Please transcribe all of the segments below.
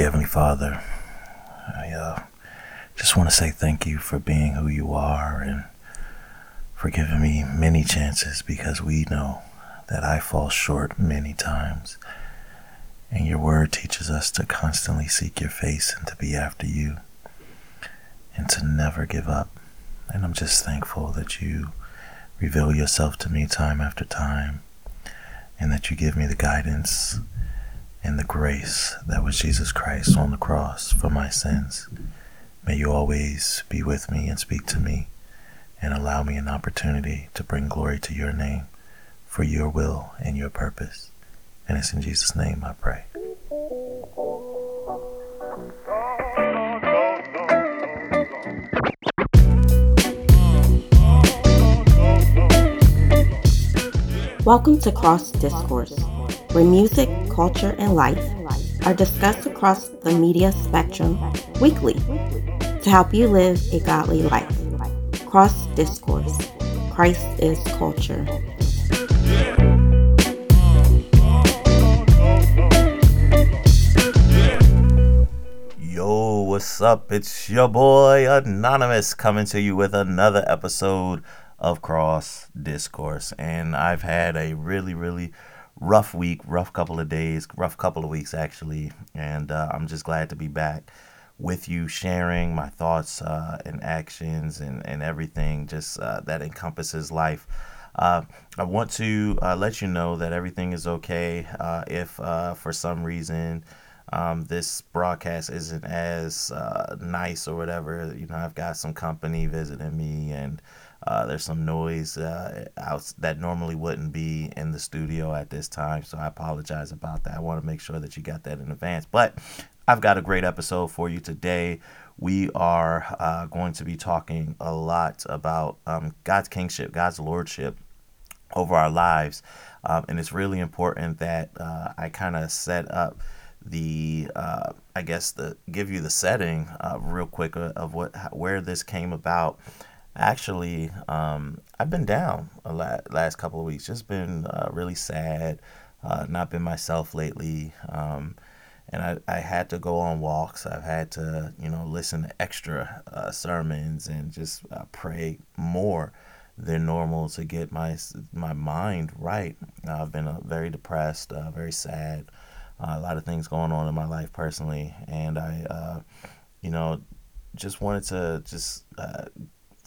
Heavenly Father, I uh, just want to say thank you for being who you are and for giving me many chances because we know that I fall short many times. And your word teaches us to constantly seek your face and to be after you and to never give up. And I'm just thankful that you reveal yourself to me time after time and that you give me the guidance and the grace that was Jesus Christ on the cross for my sins. May you always be with me and speak to me and allow me an opportunity to bring glory to your name for your will and your purpose. And it's in Jesus' name I pray. Welcome to Cross Discourse, where music, culture, and life are discussed across the media spectrum weekly to help you live a godly life. Cross Discourse Christ is Culture. Yo, what's up? It's your boy Anonymous coming to you with another episode of Cross Discourse. And I've had a really, really rough week, rough couple of days, rough couple of weeks actually. And uh, I'm just glad to be back with you, sharing my thoughts uh, and actions and, and everything just uh, that encompasses life. Uh, I want to uh, let you know that everything is okay. Uh, if for some reason um, this broadcast isn't as nice or whatever, you know, I've got some company visiting me and uh, there's some noise uh, out that normally wouldn't be in the studio at this time, so I apologize about that. I want to make sure that you got that in advance. But I've got a great episode for you today. We are uh, going to be talking a lot about um, God's kingship, God's lordship over our lives, um, and it's really important that uh, I kind of set up the uh, I guess the give you the setting uh, real quick of what where this came about actually, um, I've been down a lot, last couple of weeks. Just been uh, really sad. Uh, not been myself lately. Um, and I, I had to go on walks. I've had to, you know, listen to extra uh, sermons and just uh, pray more than normal to get my my mind right. I've been uh, very depressed, uh, very sad. a lot of things going on in my life personally, and I, you know, just wanted to just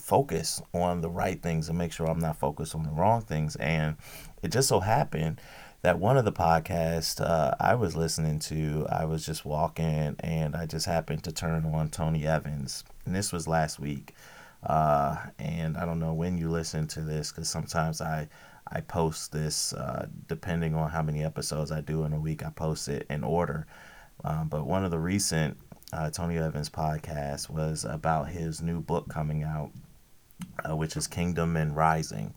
focus on the right things and make sure I'm not focused on the wrong things. And it just so happened that one of the podcasts uh, I was listening to, I was just walking and I just happened to turn on Tony Evans. And this was last week. Uh, and I don't know when you listen to this because sometimes I, I post this uh, depending on how many episodes I do in a week, I post it in order. Um, but one of the recent uh, Tony Evans podcast was about his new book coming out uh, which is Kingdom Men Rising.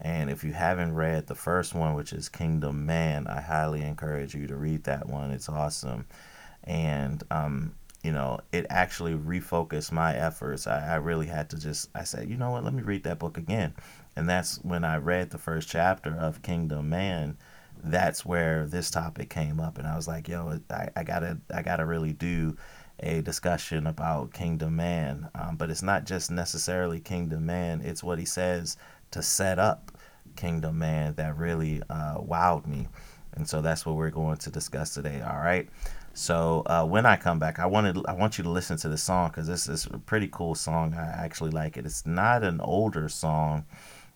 And if you haven't read the first one, which is Kingdom Man, I highly encourage you to read that one. It's awesome. And, um, you know, it actually refocused my efforts. I, I really had to just, I said, you know what, let me read that book again. And that's when I read the first chapter of Kingdom Man. That's where this topic came up. And I was like, yo, I, I gotta, I gotta really do a discussion about Kingdom Man. Um, but it's not just necessarily Kingdom Man, it's what he says to set up Kingdom Man that really uh, wowed me. And so that's what we're going to discuss today. All right. So uh, when I come back, I wanted I want you to listen to the song because this is a pretty cool song. I actually like it. It's not an older song.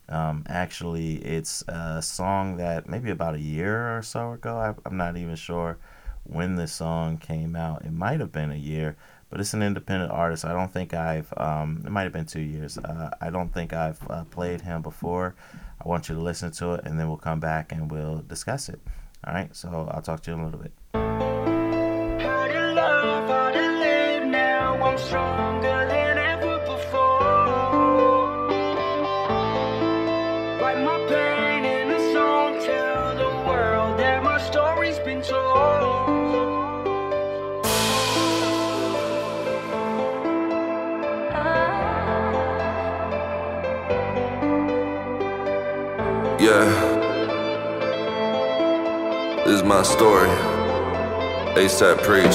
Um, actually, it's a song that maybe about a year or so ago. I, I'm not even sure when this song came out. It might have been a year, but it's an independent artist. I don't think I've, um, it might have been two years. Uh, I don't think I've uh, played him before. I want you to listen to it and then we'll come back and we'll discuss it. All right, so I'll talk to you in a little bit. Yeah. This is my story. ASAP Preach.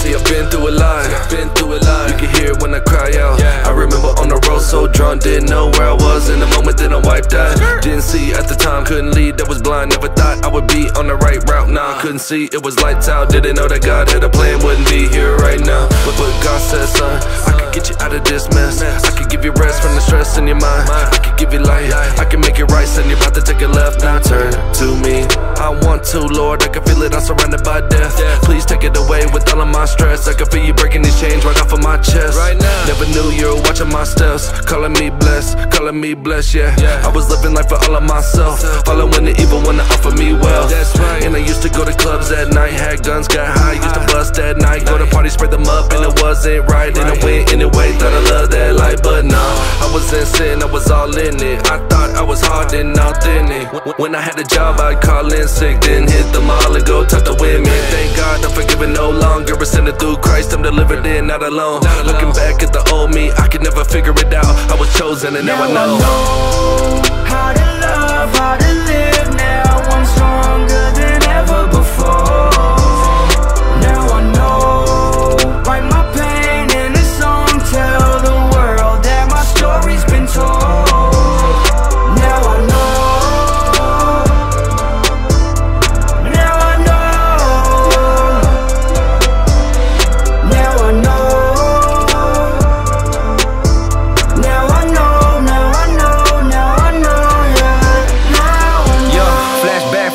See, I've been through a lot. Been through a lot. You can hear it when I cry out. Yeah. I remember on the road so drunk, didn't know where I was in the moment. Then I wiped out. Didn't see at the time, couldn't lead. That was blind. Never thought I would be on the right route. Now I couldn't see. It was lights out. Didn't know that God had a plan. Wouldn't be here right now. But but God said, son, I get you out of this mess. I could give you rest from the stress in your mind. I could give you light. I can make it right. Son, you're about to take a left. Now turn to me. I want to, Lord. I can feel it. I'm surrounded by death. Please take it away with all of my stress. I can feel you breaking these chains right off of my chest. Right now. Never knew you were watching my steps. Calling me blessed, calling me blessed, yeah. I was living life for all of myself. Following the evil when they offer me wealth. That's right. And I used to go to clubs at night, had guns, got high, used to bust at night. Go to parties, spread them up, and it wasn't right. And I went anyway, thought I loved that life, but no. I was in sin, I was all in it. I thought I was hard and authentic. When I had a job, I'd call in sick, then hit the mall and go talk to women. Thank God I'm forgiven no longer. Ascended through Christ, I'm delivered in, not alone. Looking back at the old me, I could never figure it out. I was chosen and now, I know. how to love, how to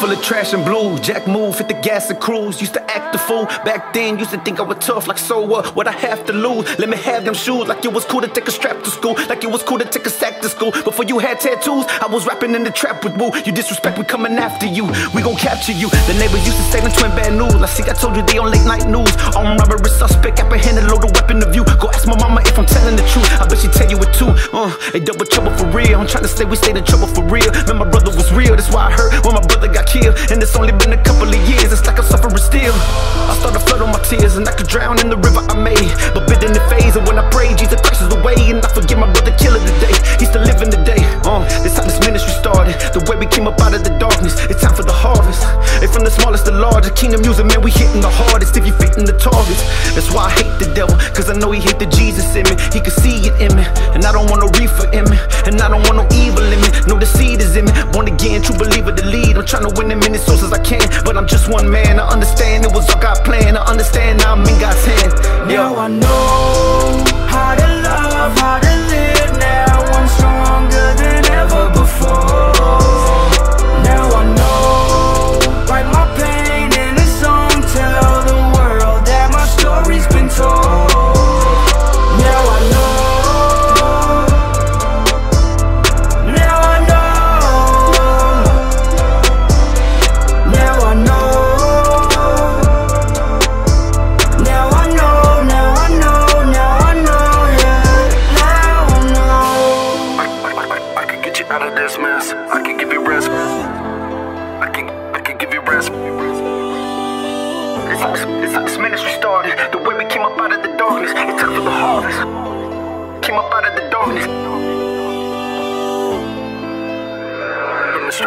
full of trash and blue. Jack move, hit the gas and cruise. Used to act the fool. Back then, used to think I was tough. Like, so what? What I have to lose? Let me have them shoes. Like it was cool to take a strap to school. Like it was cool to take a sack to school. Before you had tattoos, I was rapping in the trap with Woo. You disrespect, we coming after you. We gon' capture you. The neighbors used to say the twin bad news. I see, I told you they on late night news. On robbery suspect, apprehended, load a weapon of you. Go ask my mama if I'm telling the truth. I bet she tell you it too. Uh, they double trouble for real. I'm trying to say we stayed in trouble for real. Man, my brother was real. That's why I hurt when my brother got killed. And it's only been a couple of years. It's like I'm suffering still. I started to flood on my tears and I could drown in the river I made. But bit in the phase. And when I pray, Jesus Christ is the way. And I forgive my brother killer today. He's still living today. Uh, this how this ministry started. The way we came up out of the darkness. It's time for the harvest. And from the smallest to largest. Kingdom music, man, we hitting the hardest. If you fitting the targets. That's why I hate the devil. Cause I know he hate the Jesus in me. He could see it in me. And I don't want no reefer in me. And I don't want no evil in me. Trying to win as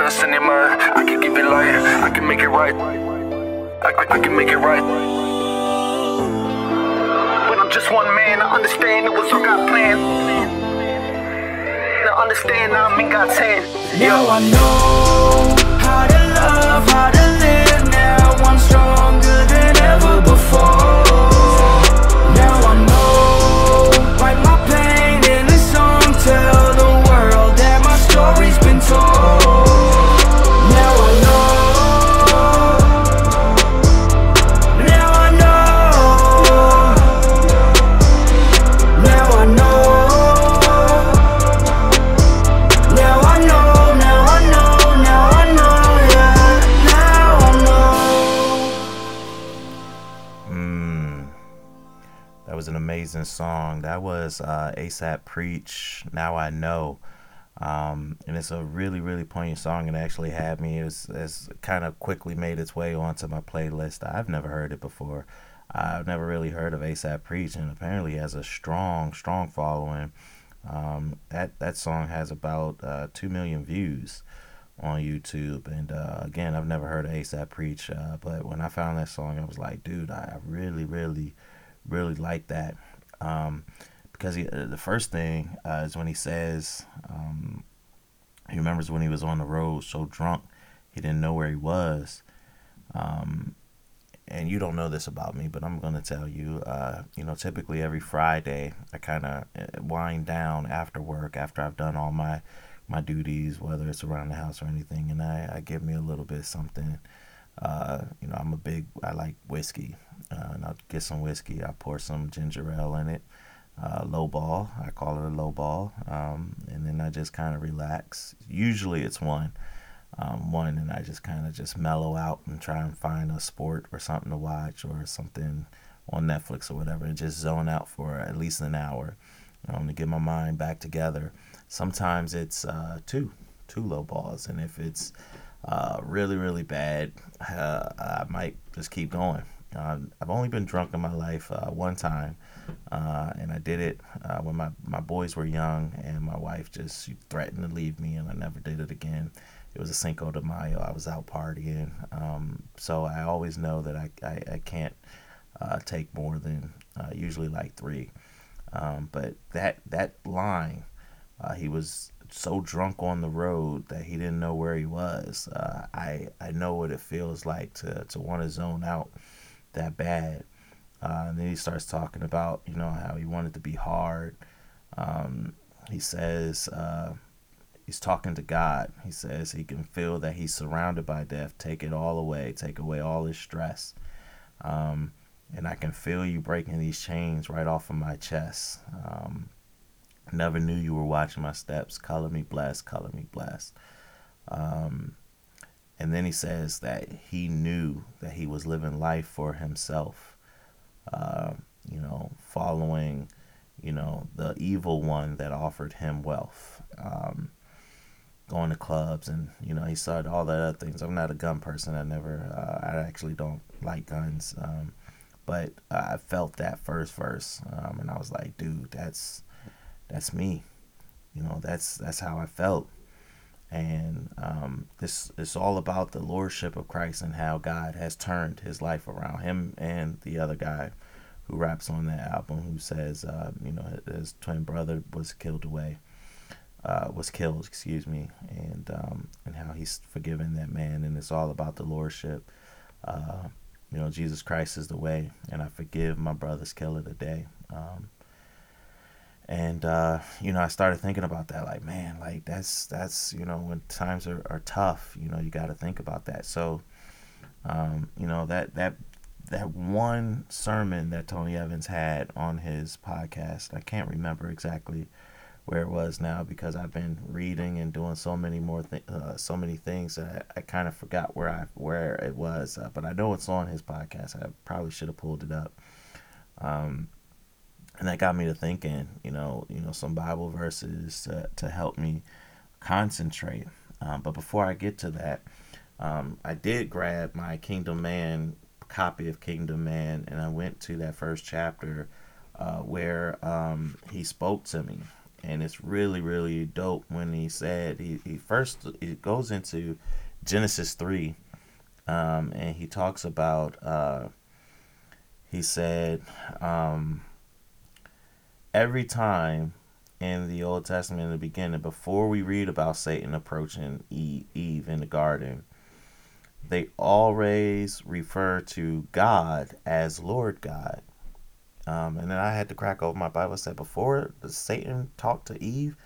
In your I can give it light. I can make it right. I, I, I can make it right. But I'm just one man. I understand it was all God planned. I understand now I'm in God's hand. Now I know how to love, how to live now. I'm stronger than ever before. Song. That was uh, ASAP Preach. Now I know. Um, and it's a really, really poignant song. It actually had me. It's, it's kind of quickly made its way onto my playlist. I've never heard it before. I've never really heard of ASAP Preach, and apparently has a strong, strong following. Um, that that song has about uh, two million views on YouTube, and uh, again, I've never heard of ASAP Preach, uh, but when I found that song, I was like, dude, I really, really really like that um, because he, uh, the first thing uh, is when he says um, he remembers when he was on the road so drunk he didn't know where he was. Um, and you don't know this about me, but I'm gonna tell you. Uh, you know, typically every Friday I kind of uh, wind down after work after I've done all my my duties, whether it's around the house or anything, and I, I give me a little bit something. Uh, you know, I'm a big I like whiskey, uh, and I'll get some whiskey. I pour some ginger ale in it, uh, low ball. I call it a low ball, um, and then I just kind of relax. Usually it's one um, one, and I just kind of just mellow out and try and find a sport or something to watch or something on Netflix or whatever, and just zone out for at least an hour um, to get my mind back together. Sometimes it's uh, two, two low balls, and if it's uh, really, really bad, uh, I might just keep going. Um, I've only been drunk in my life uh, one time, uh, and I did it uh, when my, my boys were young, and my wife just threatened to leave me, and I never did it again it was a Cinco de Mayo. I was out partying, um, so I always know that I I, I can't uh, take more than uh, usually like three. Um, but that that line, uh, he was so drunk on the road that he didn't know where he was. Uh, I I know what it feels like to to want to zone out that bad. Uh, and then he starts talking about you know how he wanted to be hard. Um, he says uh, he's talking to God. He says he can feel that he's surrounded by death. Take it all away. Take away all his stress. Um, and I can feel you breaking these chains right off of my chest. Um, never knew you were watching my steps. Color me blessed. Color me blessed. Um, and then he says that he knew that he was living life for himself. Uh, you know, following, you know, the evil one that offered him wealth. Um, going to clubs and you know he started all the other things i'm not a gun person i never uh, i actually don't like guns um, but i felt that first verse um, and i was like dude that's that's me you know that's that's how i felt and um, this it's all about the lordship of christ and how god has turned his life around him and the other guy who raps on that album who says uh, you know his twin brother was killed away uh, was killed, excuse me, and um, and how he's forgiven that man, and it's all about the lordship. Uh, you know, Jesus Christ is the way, and I forgive my brother's killer today. Um, and uh, you know, I started thinking about that, like, man, like that's that's you know, when times are, are tough, you know, you got to think about that. So, um, you know, that that that one sermon that Tony Evans had on his podcast, I can't remember exactly where it was now because I've been reading and doing so many more th- uh, so many things that I, I kind of forgot where I where it was. Uh, but I know it's on his podcast. I probably should have pulled it up. Um, and that got me to thinking, you know, you know, some Bible verses to, to help me concentrate. Um, but before I get to that, um, I did grab my Kingdom Man copy of Kingdom Man, and I went to that first chapter uh, where um, he spoke to me and it's really really dope when he said he, he first he goes into genesis 3 um, and he talks about uh, he said um, every time in the old testament in the beginning before we read about satan approaching eve, in the garden they always refer to god as lord god um, and then I had to crack open my Bible. Said before Satan talked to Eve,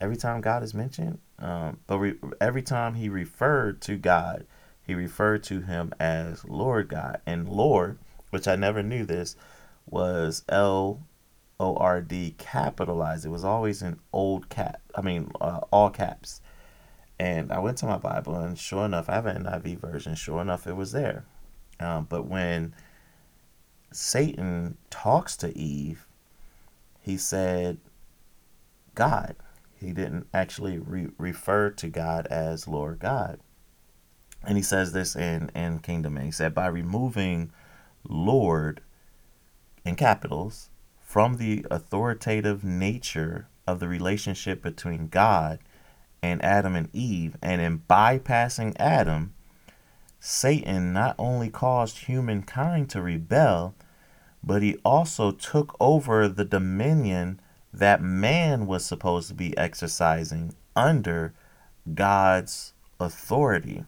every time God is mentioned, um, but re- every time he referred to God, he referred to him as Lord God. And Lord, which I never knew this, was L O R D capitalized. It was always in old cap. I mean, uh, all caps. And I went to my Bible, and sure enough, I have an NIV version. Sure enough, it was there. Um, but when Satan talks to Eve, he said God. He didn't actually re- refer to God as Lord God. And he says this in, in Kingdom Man. He said, by removing Lord in capitals from the authoritative nature of the relationship between God and Adam and Eve, and in bypassing Adam, Satan not only caused humankind to rebel, but he also took over the dominion that man was supposed to be exercising under God's authority.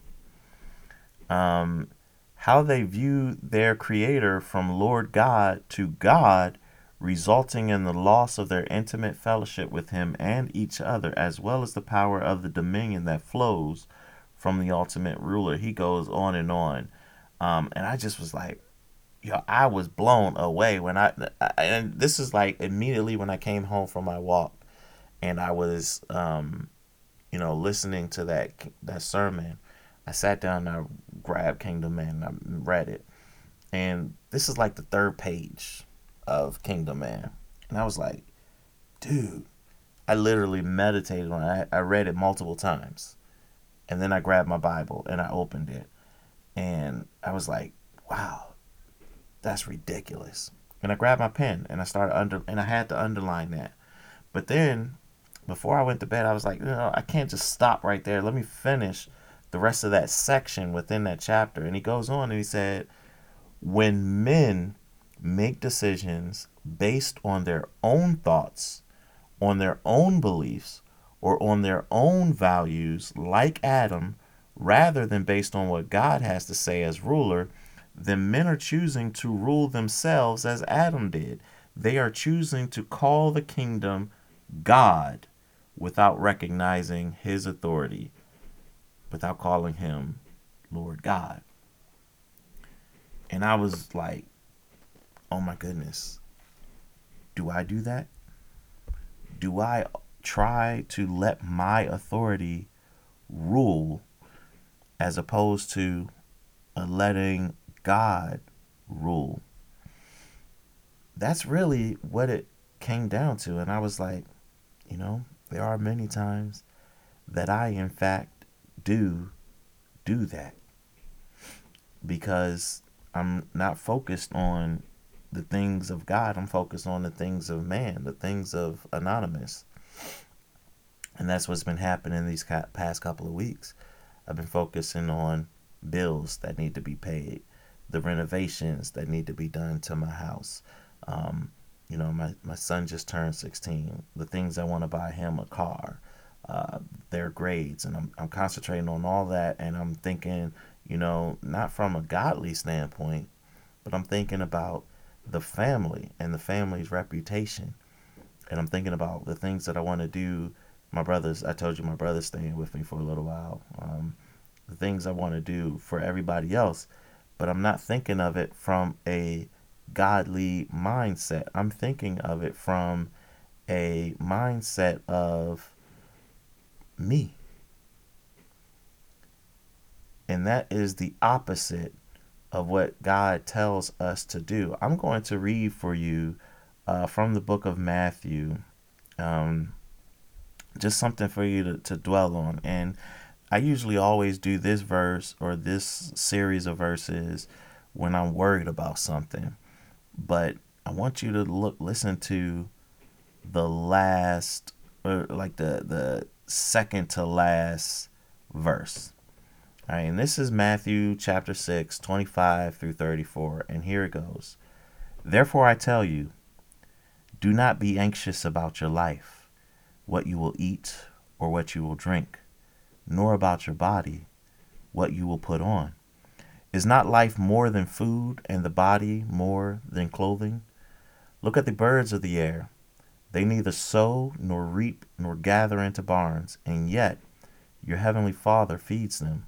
Um, how they view their creator from Lord God to God, resulting in the loss of their intimate fellowship with him and each other, as well as the power of the dominion that flows from the ultimate ruler. He goes on and on. Um, and I just was like, yo, I was blown away when I, and this is like immediately when I came home from my walk and I was, um, you know, listening to that, that sermon. I sat down and I grabbed Kingdom and I read it. And this is like the third page of Kingdom Man. And I was like, dude, I literally meditated on it. I, I read it multiple times. And then I grabbed my Bible and I opened it. And I was like, wow, that's ridiculous. And I grabbed my pen and I started under and I had to underline that. But then before I went to bed, I was like, you know, I can't just stop right there. Let me finish the rest of that section within that chapter. And he goes on and he said, when men make decisions based on their own thoughts, on their own beliefs, or on their own values, like Adam, rather than based on what God has to say as ruler, then men are choosing to rule themselves as Adam did. They are choosing to call the kingdom God without recognizing his authority, without calling him Lord God. And I was like, oh my goodness, do I do that? Do I try to let my authority rule as opposed to letting God rule? That's really what it came down to. And I was like, you know, there are many times that I, in fact, do do that because I'm not focused on the things of God. I'm focused on the things of man, the things of anonymous. And that's what's been happening these past couple of weeks. I've been focusing on bills that need to be paid, the renovations that need to be done to my house. Um, you know, my, my son just turned 16. The things I want to buy him a car, uh, their grades. And I'm, I'm concentrating on all that. And I'm thinking, you know, not from a godly standpoint, but I'm thinking about the family and the family's reputation. And I'm thinking about the things that I want to do. My brothers, I told you my brother's staying with me for a little while. Um, the things I want to do for everybody else. But I'm not thinking of it from a godly mindset. I'm thinking of it from a mindset of me. And that is the opposite of what God tells us to do. I'm going to read for you uh, from the book of Matthew, um, just something for you to, to dwell on. And I usually always do this verse or this series of verses when I'm worried about something. But I want you to look, listen to the last, or like the the second to last verse. All right, and this is Matthew chapter 6, 25 through 34. And here it goes. Therefore, I tell you, do not be anxious about your life, what you will eat or what you will drink, nor about your body, what you will put on. Is not life more than food, and the body more than clothing? Look at the birds of the air. They neither sow, nor reap, nor gather into barns, and yet your heavenly Father feeds them.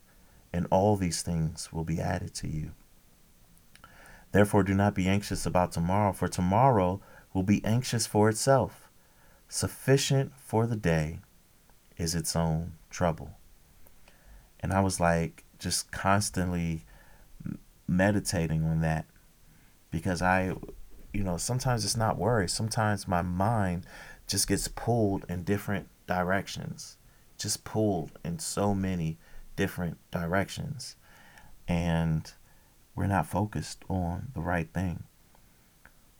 and all these things will be added to you. Therefore, do not be anxious about tomorrow, for tomorrow will be anxious for itself. Sufficient for the day is its own trouble. And I was like, just constantly meditating on that because I, you know, sometimes it's not worry. Sometimes my mind just gets pulled in different directions, just pulled in so many different directions. And we're not focused on the right thing.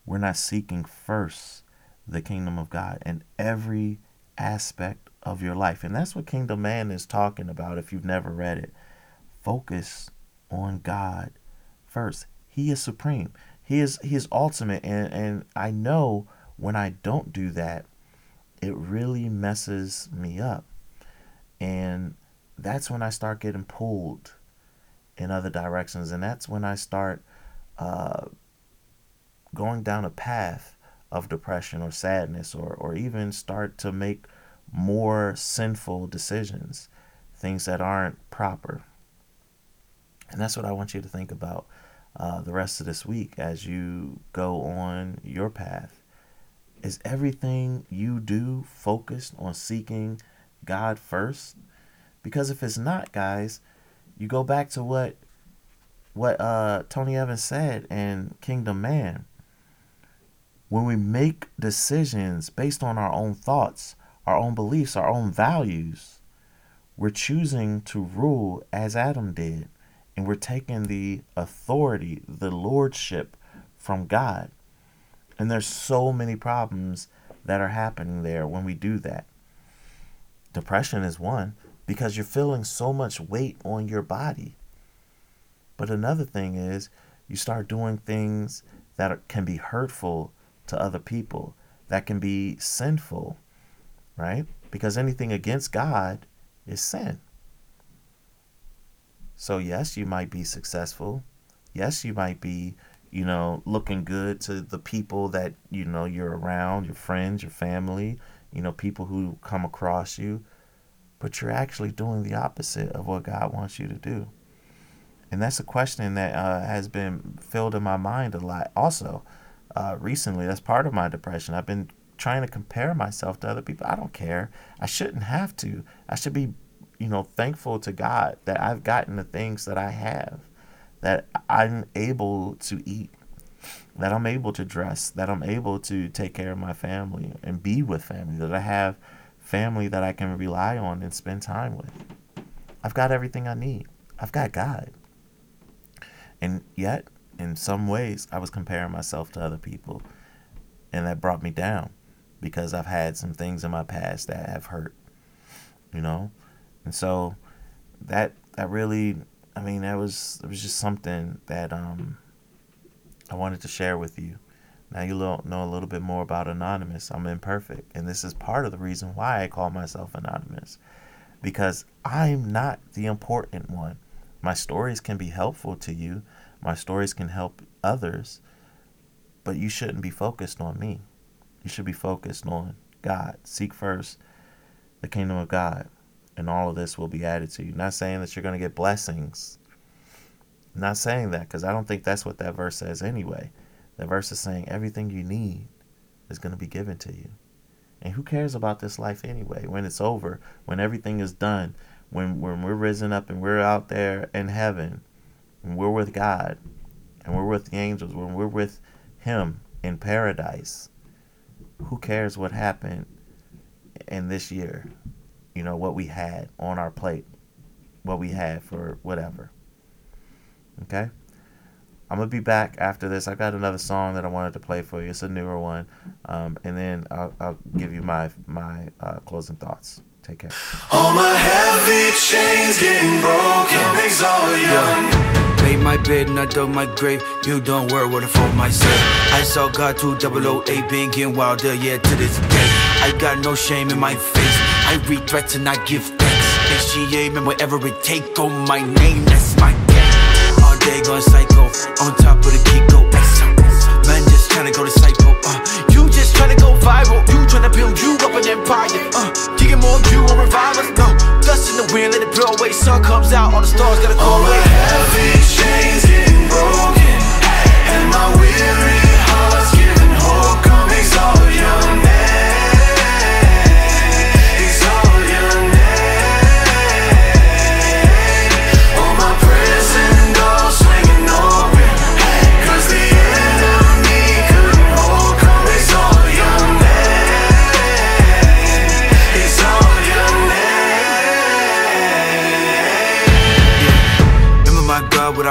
We're not seeking first the kingdom of God in every aspect of your life. And that's what Kingdom Man is talking about if you've never read it. Focus on God first. He is supreme. He is he is ultimate and, and I know when I don't do that, it really messes me up. And that's when I start getting pulled in other directions. And that's when I start uh, going down a path of depression or sadness or, or even start to make more sinful decisions, things that aren't proper. And that's what I want you to think about uh, the rest of this week as you go on your path. Is everything you do focused on seeking God first? Because if it's not, guys, you go back to what what uh, Tony Evans said in Kingdom Man. When we make decisions based on our own thoughts, our own beliefs, our own values, we're choosing to rule as Adam did. And we're taking the authority, the lordship from God. And there's so many problems that are happening there when we do that. Depression is one because you're feeling so much weight on your body. But another thing is you start doing things that can be hurtful to other people, that can be sinful, right? Because anything against God is sin. So, yes, you might be successful. Yes, you might be, you know, looking good to the people that, you know, you're around, your friends, your family, you know, people who come across you. But you're actually doing the opposite of what God wants you to do. And that's a question that uh, has been filled in my mind a lot also uh, recently. That's part of my depression. I've been trying to compare myself to other people. I don't care. I shouldn't have to. I should be you know, thankful to God that I've gotten the things that I have, that I'm able to eat, that I'm able to dress, that I'm able to take care of my family and be with family, that I have family that I can rely on and spend time with. I've got everything I need. I've got God. And yet, in some ways, I was comparing myself to other people. And that brought me down because I've had some things in my past that have hurt. You know? And so that that really I mean that was it was just something that um I wanted to share with you. Now you know a little bit more about Anonymous. I'm imperfect, and this is part of the reason why I call myself Anonymous. Because I'm not the important one. My stories can be helpful to you. My stories can help others, but you shouldn't be focused on me. You should be focused on God. Seek first the kingdom of God and all of this will be added to you. Not saying that you're going to get blessings. not saying that because I don't think that's what that verse says anyway. That verse is saying everything you need is going to be given to you. And who cares about this life anyway? When it's over, when everything is done, when when we're risen up and we're out there in heaven, and we're with God, and we're with the angels, when we're with Him in paradise, who cares what happened in this year? you know, what we had on our plate, what we had for whatever. Okay? I'm gonna be back after this. I've got another song that I wanted to play for you. It's a newer one, um, and then I'll, I'll, give you my my uh, closing thoughts. Take care. All my heavy chains getting broken, things all young. Made my bed and I dug my grave. You don't worry what I for myself. I saw God 2008 being getting wilder, yeah, to this day. I got no shame in my face. I read threats and I give thanks. And she aiming wherever it take. Oh, my name, that's my game. All day gone psycho. On top of the Kiko. Man, just tryna go to psycho. Uh, you just tryna go viral. You tryna build you up an empire. Uh, you get more view on revival, No, dust in the wind, let it blow away. Sun comes out, all the stars gotta go away. my heavy chains getting broken, and my weary heart's giving hope. Coming so young.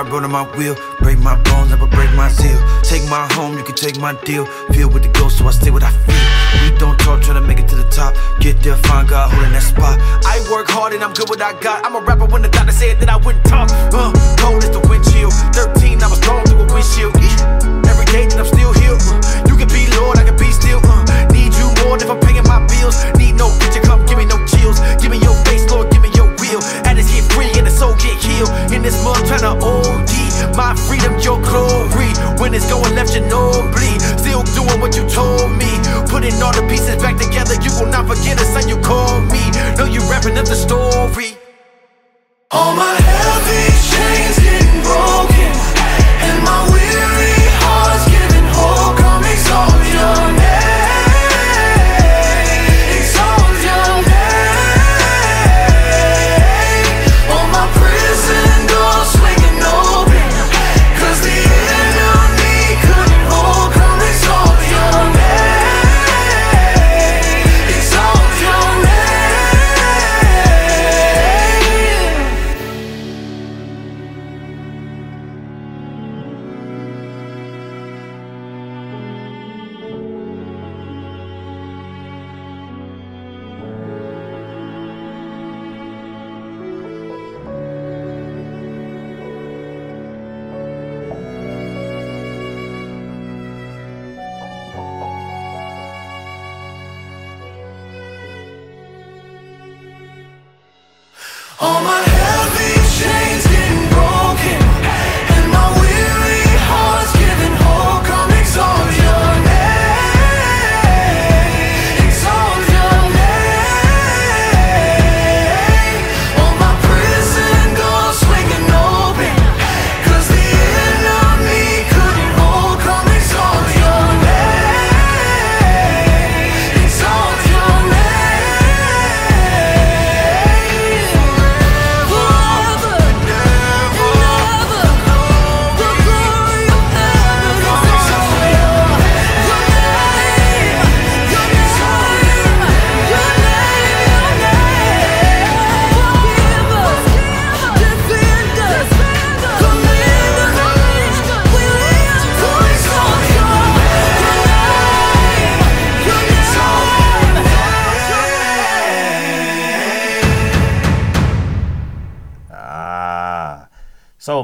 I wrote on my wheel. Break my bones, never break my zeal. Take my home, you can take my deal. Feel with the ghost, so I stay what I feel. We don't talk, try to make it to the top. Get there, find God holding that spot. I work hard and I'm good what I got. I'm a rapper when the doctor said that I wouldn't talk. Uh, cold as the wind chill. 13, I was thrown through a windshield. Yeah. Every day that I'm still here. Uh, you can be Lord, I can be still. Uh, need you more if I'm paying my bills. Need no picture, come give me no chills. Give me your face, Lord, give me your will. Soul get healed. In this mud, trying tryna OD. My freedom, your glory. When it's going left, you know bleed. Still doing what you told me. Putting all the pieces back together. You will not forget the son you called me. Know you wrapping up the story. All my heavy chains getting broken, and my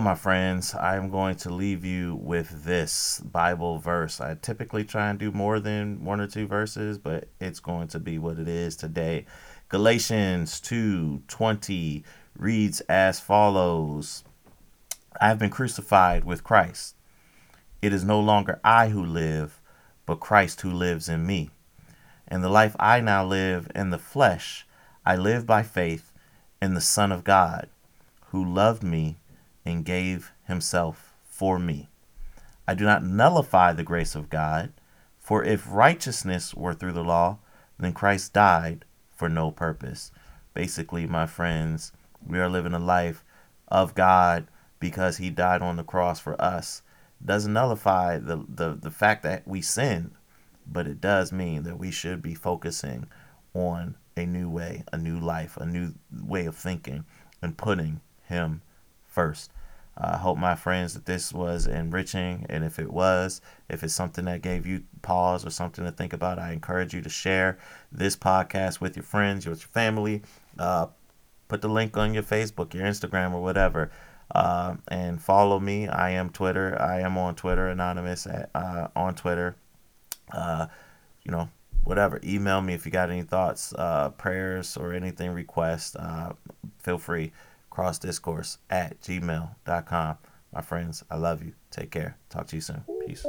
My friends, I'm going to leave you with this Bible verse. I typically try and do more than one or two verses, but it's going to be what it is today. Galatians 2:20 reads as follows: I have been crucified with Christ. It is no longer I who live, but Christ who lives in me. And the life I now live in the flesh, I live by faith in the Son of God, who loved me and gave himself for me. I do not nullify the grace of God, for if righteousness were through the law, then Christ died for no purpose. Basically, my friends, we are living a life of God because he died on the cross for us. Doesn't nullify the, the, the fact that we sinned, but it does mean that we should be focusing on a new way, a new life, a new way of thinking, and putting Him first. I hope, my friends, that this was enriching. And if it was, if it's something that gave you pause or something to think about, I encourage you to share this podcast with your friends, with your family. Uh, put the link on your Facebook, your Instagram, or whatever. Uh, and follow me. I am Twitter. I am on Twitter, anonymous at, uh, on Twitter. Uh, you know, whatever. Email me if you got any thoughts, uh, prayers, or anything request. Uh, feel free. Crossdiscourse at gmail.com. My friends, I love you. Take care. Talk to you soon. Peace.